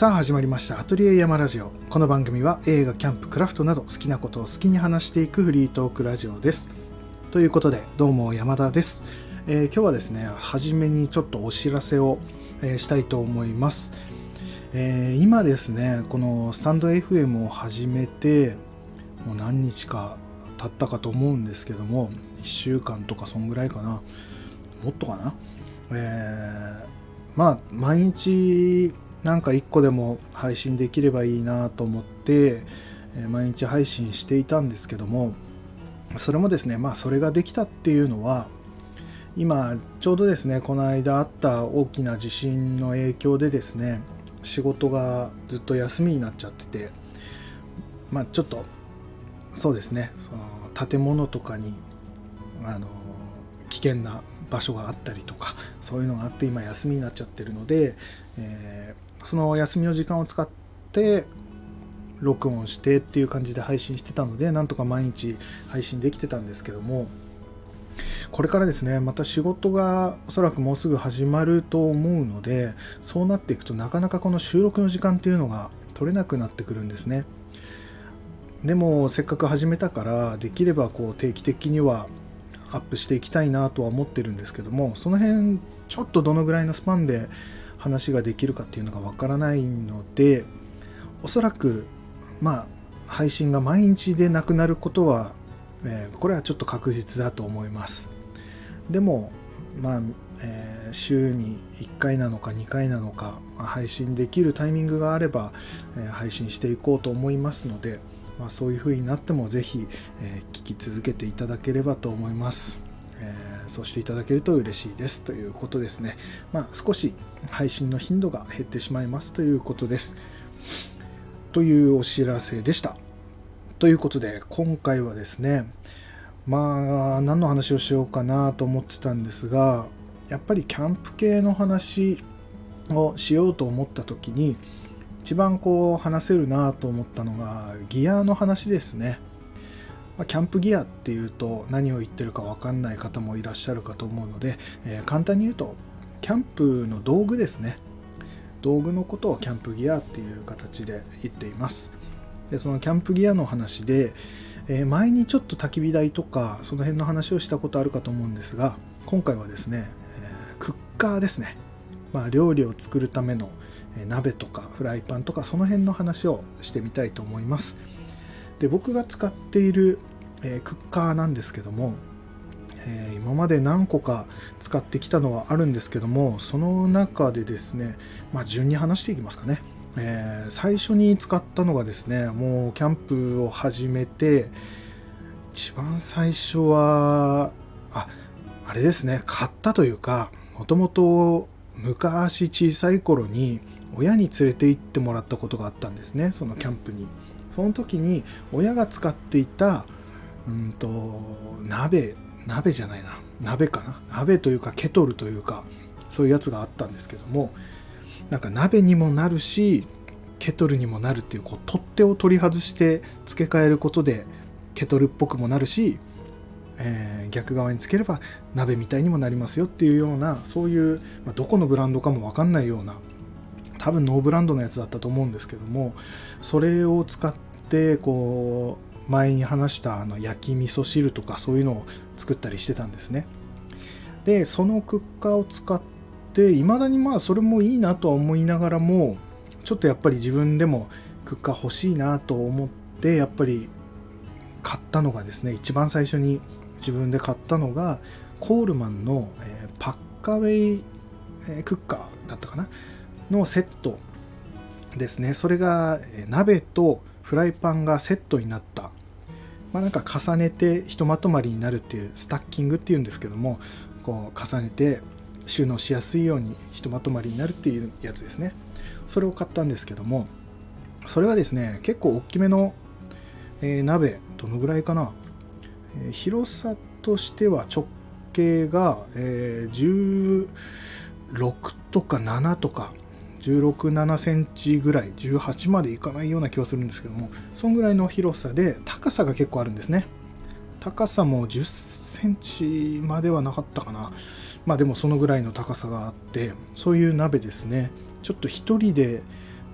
さあ始まりましたアトリエ山ラジオ。この番組は映画キャンプクラフトなど好きなことを好きに話していくフリートークラジオです。ということでどうも山田です、えー、今日はですね初めにちょっとお知らせを、えー、したいと思います、えー、今ですねこのスタンド FM を始めてもう何日か経ったかと思うんですけども1週間とかそんぐらいかな。もっとかな。えー、まあ毎日なんか1個でも配信できればいいなと思って、え毎日配信していたんですけどもそれもですねまあそれができたっていうのは今ちょうどですねこの間あった大きな地震の影響でですね仕事がずっと休みになっちゃっててまあちょっとそうですねその建物とかにあの危険な場所があったりとかそういうのがあって今休みになっちゃってるので、え、その休みの時間を使って録音してっていう感じで配信してたのでなんとか毎日配信できてたんですけどもこれからですねまた仕事がおそらくもうすぐ始まると思うのでそうなっていくとなかなかこの収録の時間っていうのが取れなくなってくるんですね。でもせっかく始めたからできればこう定期的にはアップしていきたいなとは思ってるんですけどもその辺ちょっとどのぐらいのスパンで話ができるかっていうのがわからないのでおそらくまあ配信が毎日でなくなることは、えー、これはちょっと確実だと思いますでもまあ、えー、週に1回なのか2回なのか配信できるタイミングがあれば、えー、配信していこうと思いますのでまあ、そういう風になってもぜひ、え、聞き続けていただければと思います。えー、そうしていただけると嬉しいですということですね。まあ、少し配信の頻度が減ってしまいますということです。というお知らせでした。ということで、今回はですね、まあ、何の話をしようかなと思ってたんですが、やっぱりキャンプ系の話をしようと思った時に、一番こう話せるなと思ったのがギアの話ですね。まキャンプギアっていうと何を言ってるか分かんない方もいらっしゃるかと思うので、えー、簡単に言うとキャンプの道具ですね。道具のことをキャンプギアっていう形で言っています。でそのキャンプギアの話で、えー、前にちょっと焚き火台とかその辺の話をしたことあるかと思うんですが今回はですね、えー、クッカーですね、まあ、料理を作るための鍋とかフライパンとかその辺の話をしてみたいと思いますで僕が使っている、えクッカーなんですけども、えー今まで何個か使ってきたのはあるんですけどもその中でですね、まあ、順に話していきますかね、えー、最初に使ったのがですねもうキャンプを始めて一番最初はああれですね買ったというかもともと昔小さい頃に親に連れて行ってもらったことがあったんですねそのキャンプに。その時に親が使っていたうんと鍋鍋じゃないな。鍋かな。鍋というかケトルというかそういうやつがあったんですけどもなんか鍋にもなるしケトルにもなるっていうこう取っ手を取り外して付け替えることでケトルっぽくもなるし、えー、逆側につければ鍋みたいにもなりますよっていうようなそういう、まあ、どこのブランドかも分かんないような多分ノーブランドのやつだったと思うんですけどもそれを使ってこう前に話したあの焼き味噌汁とかそういうのを作ったりしてたんですね。でそのクッカーを使っていまだにまあそれもいいなとは思いながらもちょっとやっぱり自分でもクッカー欲しいなと思ってやっぱり買ったのがですね一番最初に自分で買ったのがコールマンの、えパッカウェイ、えクッカーだったかな？のセットですね。それがえ鍋とフライパンがセットになったまあ、なんか重ねてひとまとまりになるっていうスタッキングっていうんですけどもこう重ねて収納しやすいようにひとまとまりになるっていうやつですね。それを買ったんですけどもそれはですね結構大きめの、えー、鍋どのぐらいかな、えー、広さとしては直径が、えー、16とか7とか16、7センチぐらい、18までいかないような気はするんですけども、そんぐらいの広さで、高さが結構あるんですね。高さも10センチまではなかったかな。まあでもそのぐらいの高さがあって、そういう鍋ですね。ちょっと1人で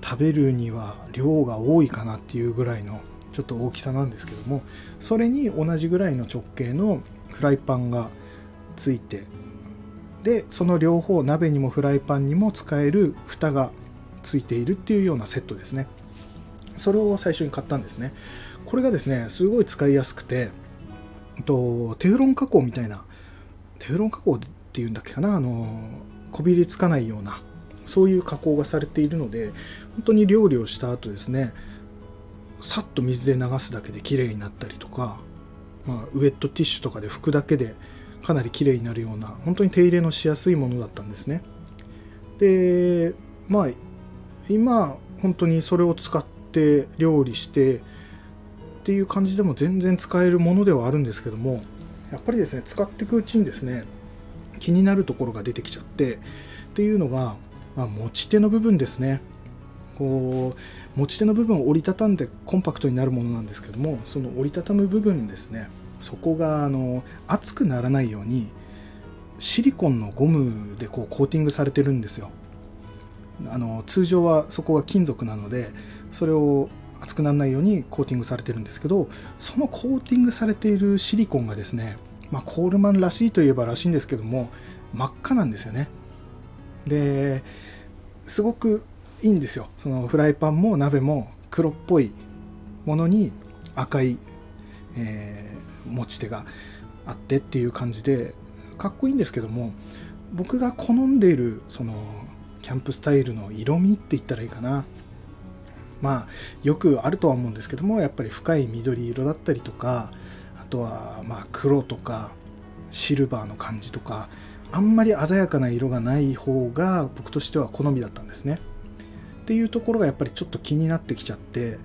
食べるには量が多いかなっていうぐらいのちょっと大きさなんですけどもそれに同じぐらいの直径のフライパンがついてでその両方鍋にもフライパンにも使える蓋がついているっていうようなセットですね。それを最初に買ったんですね。これがですねすごい使いやすくてとテフロン加工みたいなテフロン加工っていうんだっけかなあのこびりつかないようなそういう加工がされているので本当に料理をした後ですねさっと水で流すだけで綺麗になったりとか、まあ、ウェットティッシュとかで拭くだけでかなり綺麗になるような本当に手入れのしやすいものだったんですね。でまあ今本当にそれを使って料理してっていう感じでも全然使えるものではあるんですけどもやっぱりですね使っていくうちにですね気になるところが出てきちゃってっていうのが、まあ、持ち手の部分ですね。こう持ち手の部分を折りたたんでコンパクトになるものなんですけどもその折りたたむ部分ですね。そこがあの熱くならないようにシリコンのゴムでこうコーティングされてるんですよ。あの通常はそこが金属なのでそれを熱くならないようにコーティングされてるんですけどそのコーティングされているシリコンがですね、まあ、コールマンらしいといえばらしいんですけども真っ赤なんですよね。ですごくいいんですよ。そのフライパンも鍋も黒っぽいものに赤い、え、持ち手があってっていう感じでかっこいいんですけども僕が好んでいるそのキャンプスタイルの色味って言ったらいいかなまあよくあるとは思うんですけどもやっぱり深い緑色だったりとかあとはまあ黒とかシルバーの感じとかあんまり鮮やかな色がない方が僕としては好みだったんですね。っていうところがやっぱりちょっと気になってきちゃって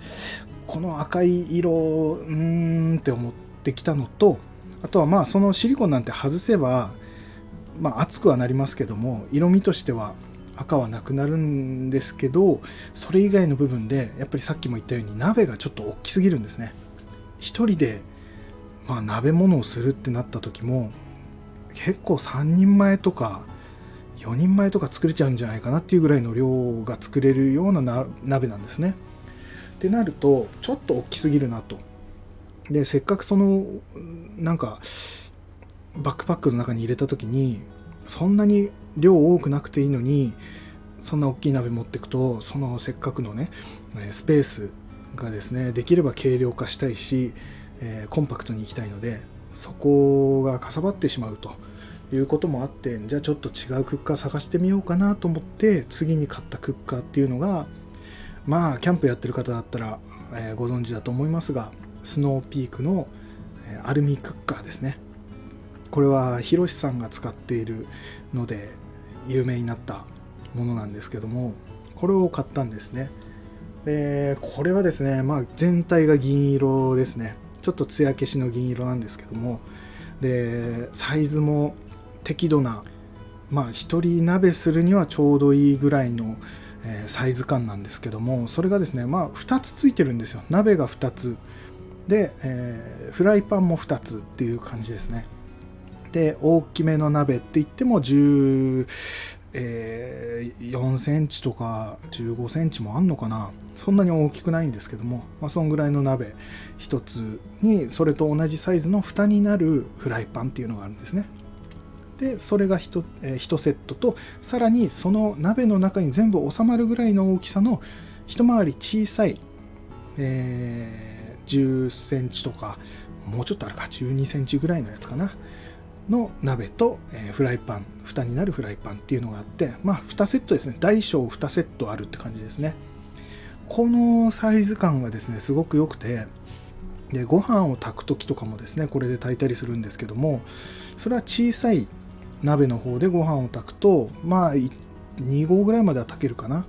この赤い色うーんって思ってきたのとあとはまあそのシリコンなんて外せばまあ熱くはなりますけども色味としては赤はなくなるんですけどそれ以外の部分でやっぱりさっきも言ったように鍋がちょっと大きすぎるんですね一人でまあ鍋物をするってなった時も結構3人前とか4人前とか作れちゃうんじゃないかなっていうぐらいの量が作れるような鍋なんですね。ってなるとちょっと大きすぎるなと。でせっかくそのなんかバックパックの中に入れた時にそんなに量多くなくていいのにそんな大きい鍋持ってくとそのせっかくのねスペースがですねできれば軽量化したいし、えー、コンパクトにいきたいのでそこがかさばってしまうと。いうこともあってじゃあちょっと違うクッカー探してみようかなと思って次に買ったクッカーっていうのがまあキャンプやってる方だったら、えー、ご存知だと思いますがスノーピークの、アルミクッカーですね。これはヒロシさんが使っているので有名になったものなんですけどもこれを買ったんですね。でこれはですね、まあ、全体が銀色ですね。ちょっと艶消しの銀色なんですけどもでサイズも適度なまあ1人鍋するにはちょうどいいぐらいの、サイズ感なんですけどもそれがですねまあ2つついてるんですよ。鍋が2つ。で、えー、フライパンも2つっていう感じですね。で大きめの鍋って言っても10、えー、4センチとか15センチもあんのかな。そんなに大きくないんですけども、まあ、そんぐらいの鍋1つにそれと同じサイズの蓋になるフライパンっていうのがあるんですね。でそれが 1,、えー、1セットとさらにその鍋の中に全部収まるぐらいの大きさの一回り小さい、えー、10センチとかもうちょっとあるか12センチぐらいのやつかなの鍋と、え、フライパン蓋になるフライパンっていうのがあってまあ2セットですね。大小2セットあるって感じですね。このサイズ感がですねすごく良くてでご飯を炊く時とかもですねこれで炊いたりするんですけどもそれは小さい鍋の方でご飯を炊くとまあ2合ぐらいまでは炊けるかな、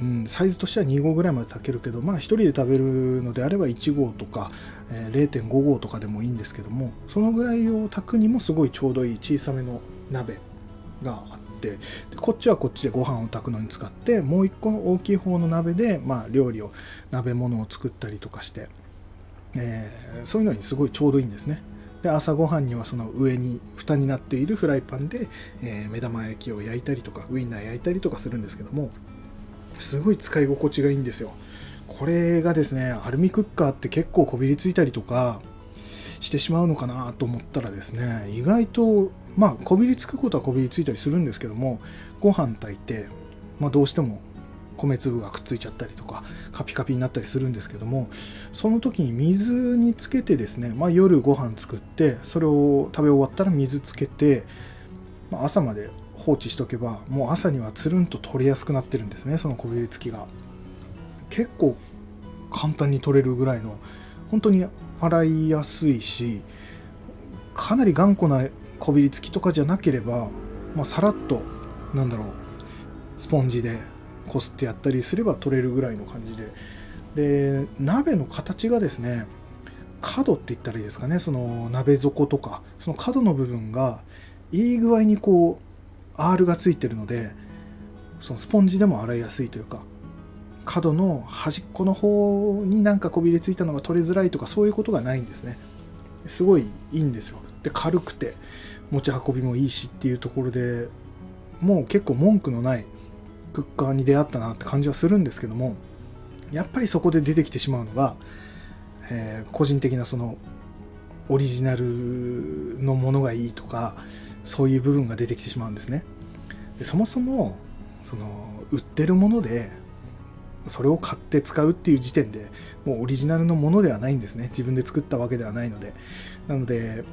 うん、サイズとしては2合ぐらいまで炊けるけどまあ1人で食べるのであれば1合とか、え0.5合とかでもいいんですけどもそのぐらいを炊くにもすごいちょうどいい小さめの鍋があってでこっちはこっちでご飯を炊くのに使ってもう1個の大きい方の鍋で、まあ、料理を鍋物を作ったりとかして、えー、そういうのにすごいちょうどいいんですね。で朝ごはんにはその上に蓋になっているフライパンで、えー、目玉焼きを焼いたりとかウインナー焼いたりとかするんですけどもすごい使い心地がいいんですよ。これがですねアルミクッカーって結構こびりついたりとかしてしまうのかなと思ったらですね意外とまあこびりつくことはこびりついたりするんですけどもご飯炊いて、まあ、どうしても米粒がくっついちゃったりとかカピカピになったりするんですけどもその時に水につけてですね、まあ、夜ご飯作ってそれを食べ終わったら水つけて、まあ、朝まで放置しとけばもう朝にはつるんと取れやすくなってるんですねそのこびりつきが。結構簡単に取れるぐらいの本当に洗いやすいしかなり頑固なこびりつきとかじゃなければ、まあ、さらっとなんだろうスポンジでこすってやったりすれば取れるぐらいの感じで。で鍋の形がですね角って言ったらいいですかねその鍋底とかその角の部分がいい具合にこう R がついてるのでそのスポンジでも洗いやすいというか角の端っこの方になんかこびりついたのが取れづらいとかそういうことがないんですね。すごいいいんですよ。で軽くて持ち運びもいいしっていうところでもう結構文句のないクッカーに出会ったなって感じはするんですけどもやっぱりそこで出てきてしまうのが、えー、個人的なそのオリジナルのものがいいとかそういう部分が出てきてしまうんですね。でそもそもその売ってるものでそれを買って使うっていう時点でもうオリジナルのものではないんですね。自分で作ったわけではないので。なので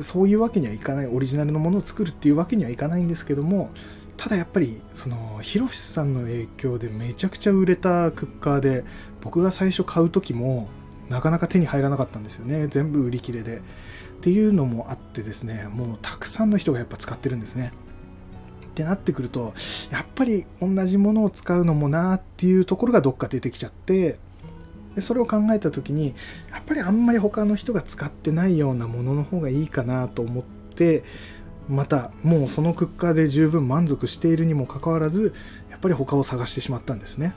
そういうわけにはいかない。オリジナルのものを作るっていうわけにはいかないんですけどもただやっぱりそのヒロシさんの影響でめちゃくちゃ売れたクッカーで僕が最初買う時もなかなか手に入らなかったんですよね。全部売り切れで。っていうのもあってですねもうたくさんの人がやっぱ使ってるんですね。ってなってくるとやっぱり同じものを使うのもなっていうところがどっか出てきちゃってでそれを考えた時にやっぱりあんまり他の人が使ってないようなものの方がいいかなと思ってまたもうそのクッカーで十分満足しているにもかかわらずやっぱり他を探してしまったんですね。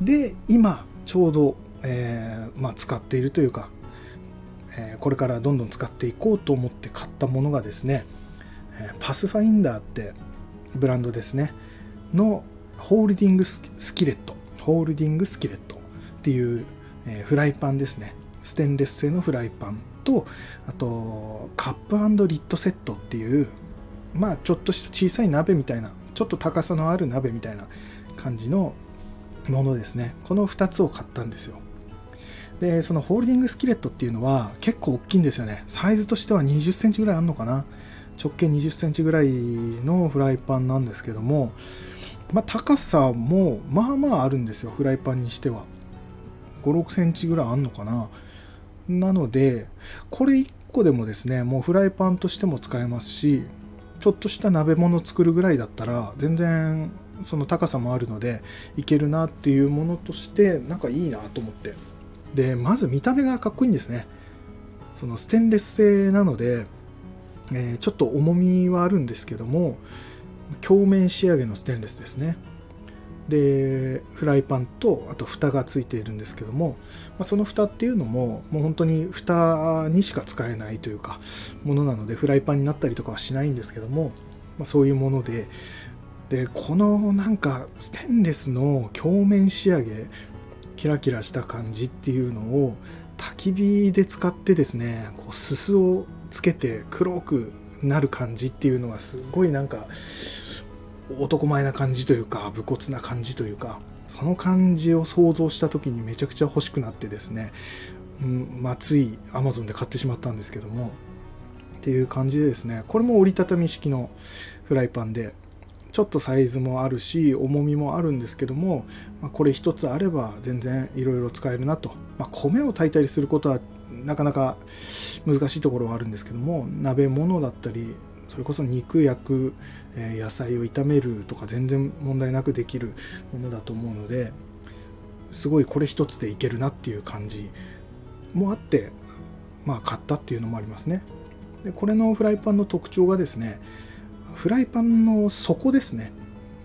で今ちょうど、えー、まあ、使っているというかえこれからどんどん使っていこうと思って買ったものがですね、えパスファインダーってブランドですねのホールディングスキレットホールディングスキレットっていう、えフライパンですね。ステンレス製のフライパンとあとカップリッドセットっていうまあちょっとした小さい鍋みたいなちょっと高さのある鍋みたいな感じのものですね。この2つを買ったんですよ。で、そのホールディングスキレットっていうのは結構大きいんですよね。サイズとしては20センチぐらいあるのかな。直径20センチぐらいのフライパンなんですけども、まあ、高さもまあまああるんですよ、フライパンにしては。5、6センチぐらいあるのかな。なので、これ1個でもですね、もうフライパンとしても使えますし、ちょっとした鍋物作るぐらいだったら、全然その高さもあるので、いけるなっていうものとして、なんかいいなと思ってでまず見た目がかっこいいんですね。そのステンレス製なので、えー、ちょっと重みはあるんですけども鏡面仕上げのステンレスですね。でフライパンとあと蓋がついているんですけども、まあ、その蓋っていうのももう本当に蓋にしか使えないというかものなのでフライパンになったりとかはしないんですけども、まあ、そういうもので。でこのなんかステンレスの鏡面仕上げキラキラした感じっていうのを焚き火で使ってですねこうすすをつけて黒くなる感じっていうのがすごいなんか男前な感じというか武骨な感じというかその感じを想像した時にめちゃくちゃ欲しくなってですね、うんまあ、つい Amazon で買ってしまったんですけどもっていう感じでですねこれも折りたたみ式のフライパンでちょっとサイズもあるし重みもあるんですけども、まあ、これ一つあれば全然いろいろ使えるなと、まあ、米を炊いたりすることはなかなか難しいところはあるんですけども鍋物だったりそれこそ肉焼く、え、野菜を炒めるとか全然問題なくできるものだと思うのですごいこれ一つでいけるなっていう感じもあってまあ買ったっていうのもありますね。でこれのフライパンの特徴がですねフライパンの底ですね。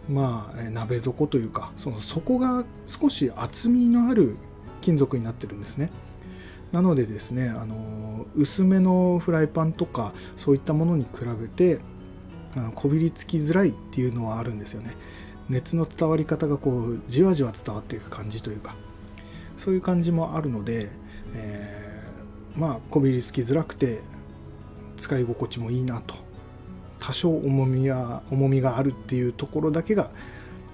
まあ、鍋底というか、その底が少し厚みのある金属になってるんですね。なのでですね、あの薄めのフライパンとかそういったものに比べてあのこびりつきづらいっていうのはあるんですよね。熱の伝わり方がこうじわじわ伝わっていく感じというかそういう感じもあるので、えー、まあこびりつきづらくて使い心地もいいなと多少重みは重みがあるっていうところだけが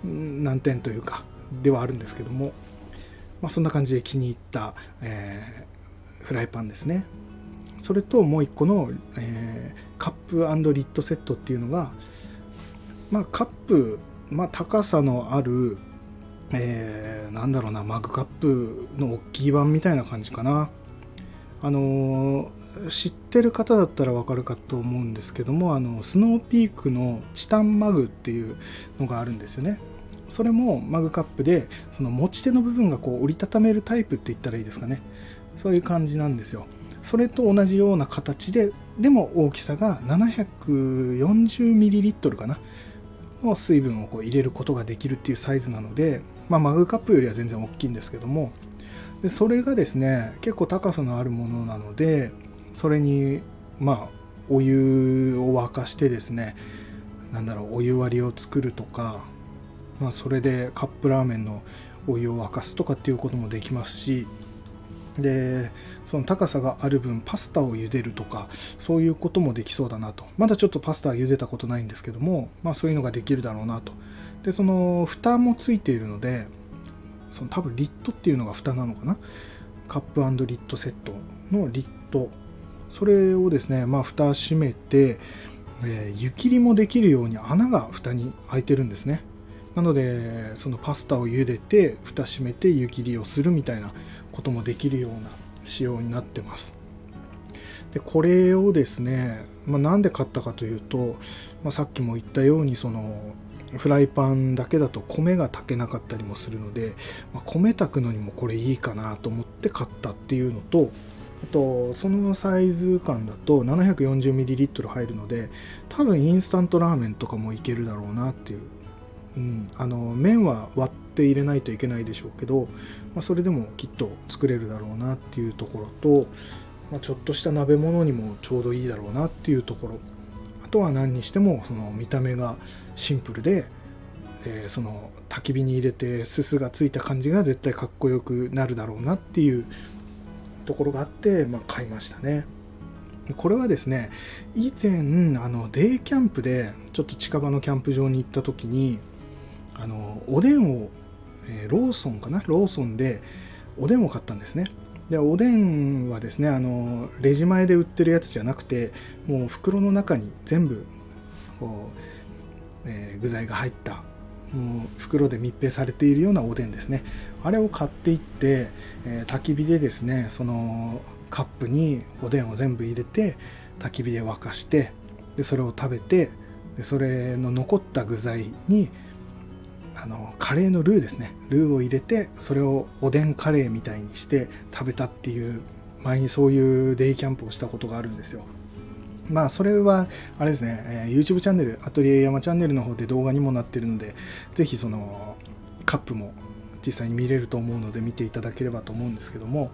難点というかではあるんですけども、まあ、そんな感じで気に入った、えー、フライパンですね。それともう一個の、えー、カップリッドセットっていうのが、まあ、カップ、まあ、高さのある、えー、なんだろうなマグカップの大きい版みたいな感じかな。あのー、知ってる方だったらわかるかと思うんですけどもあのスノーピークのチタンマグっていうのがあるんですよね。それもマグカップでその持ち手の部分がこう折りたためるタイプって言ったらいいですかね。そういう感じなんですよ。それと同じような形ででも大きさが 740ml かな。の水分をこう入れることができるっていうサイズなので、まあ、マグカップよりは全然大きいんですけども。でそれがですね結構高さのあるものなのでそれにまあお湯を沸かしてですねなんだろうお湯割りを作るとかまあ、それでカップラーメンのお湯を沸かすとかっていうこともできますしでその高さがある分パスタを茹でるとかそういうこともできそうだなと。まだちょっとパスタは茹でたことないんですけども、まあ、そういうのができるだろうなと。でその蓋もついているのでその多分リットっていうのが蓋なのかな？カップリットセットのリットそれをですねまあ蓋閉めて、えー、湯切りもできるように穴が蓋に開いてるんですね。なのでそのパスタを茹でて蓋閉めて湯切りをするみたいなこともできるような仕様になってます。でこれをですね、まあ、なんで買ったかというと、まあ、さっきも言ったようにそのフライパンだけだと米が炊けなかったりもするので、まあ、米炊くのにもこれいいかなと思って買ったっていうのとあとそのサイズ感だと 740ml 入るので多分インスタントラーメンとかもいけるだろうなっていう。うん、あの麺は割って入れないといけないでしょうけど、まあ、それでもきっと作れるだろうなっていうところと、まあ、ちょっとした鍋物にもちょうどいいだろうなっていうところ。あとは何にしてもその見た目がシンプルで、えー、その焚き火に入れてすすがついた感じが絶対かっこよくなるだろうなっていうところがあって、まあ、買いましたね。これはですね以前あのデイキャンプでちょっと近場のキャンプ場に行った時にあのおでんを、えー、ローソンかな？ローソンでおでんを買ったんですねでおでんはですねあのレジ前で売ってるやつじゃなくてもう袋の中に全部こう、えー、具材が入ったもう袋で密閉されているようなおでんですね。あれを買っていって、えー、焚き火でですねそのカップにおでんを全部入れて焚き火で沸かしてでそれを食べてでそれの残った具材にあのカレーのルーですね。ルーを入れてそれをおでんカレーみたいにして食べたっていう前にそういうデイキャンプをしたことがあるんですよ。まあそれはあれですね、えー、YouTube チャンネルアトリエ山チャンネルの方で動画にもなってるのでぜひそのカップも実際に見れると思うので見ていただければと思うんですけども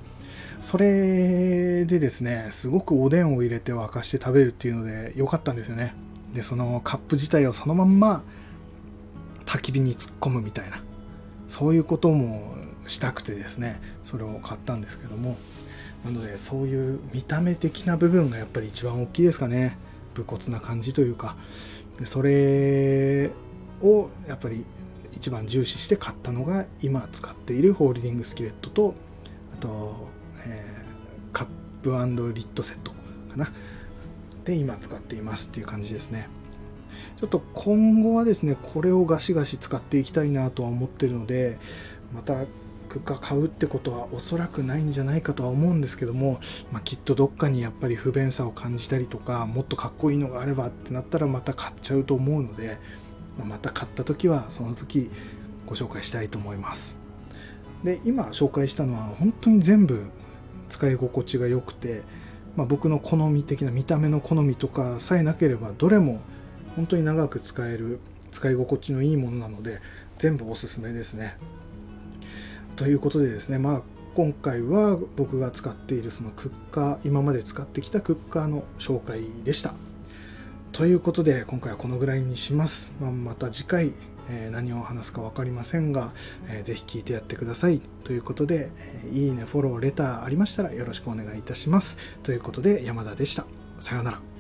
それでですねすごくおでんを入れて沸かして食べるっていうので良かったんですよね。でそのカップ自体をそのまんま焚き火に突っ込むみたいなそういうこともしたくてですねそれを買ったんですけどもなのでそういう見た目的な部分がやっぱり一番大きいですかね。武骨な感じというか。それをやっぱり一番重視して買ったのが今使っているホールディングスキレットとあと、えー、カップリットセットかな。で今使っていますっていう感じですね。ちょっと今後はですね、これをガシガシ使っていきたいなとは思ってるので、またクッカー買うってことはおそらくないんじゃないかとは思うんですけども、まあ、きっとどっかにやっぱり不便さを感じたりとか、もっとかっこいいのがあればってなったらまた買っちゃうと思うので、また買った時はその時ご紹介したいと思います。で、今紹介したのは本当に全部使い心地が良くて、まあ、僕の好み的な見た目の好みとかさえなければどれも本当に長く使える使い心地のいいものなので全部おすすめですね。ということでですねまあ今回は僕が使っているそのクッカー今まで使ってきたクッカーの紹介でした。ということで今回はこのぐらいにします。まあ、また次回えー、何を話すか分かりませんが、えー、ぜひ聞いてやってください。ということで、え、いいね、フォロー、レターありましたらよろしくお願いいたします。ということで、山田でした。さようなら。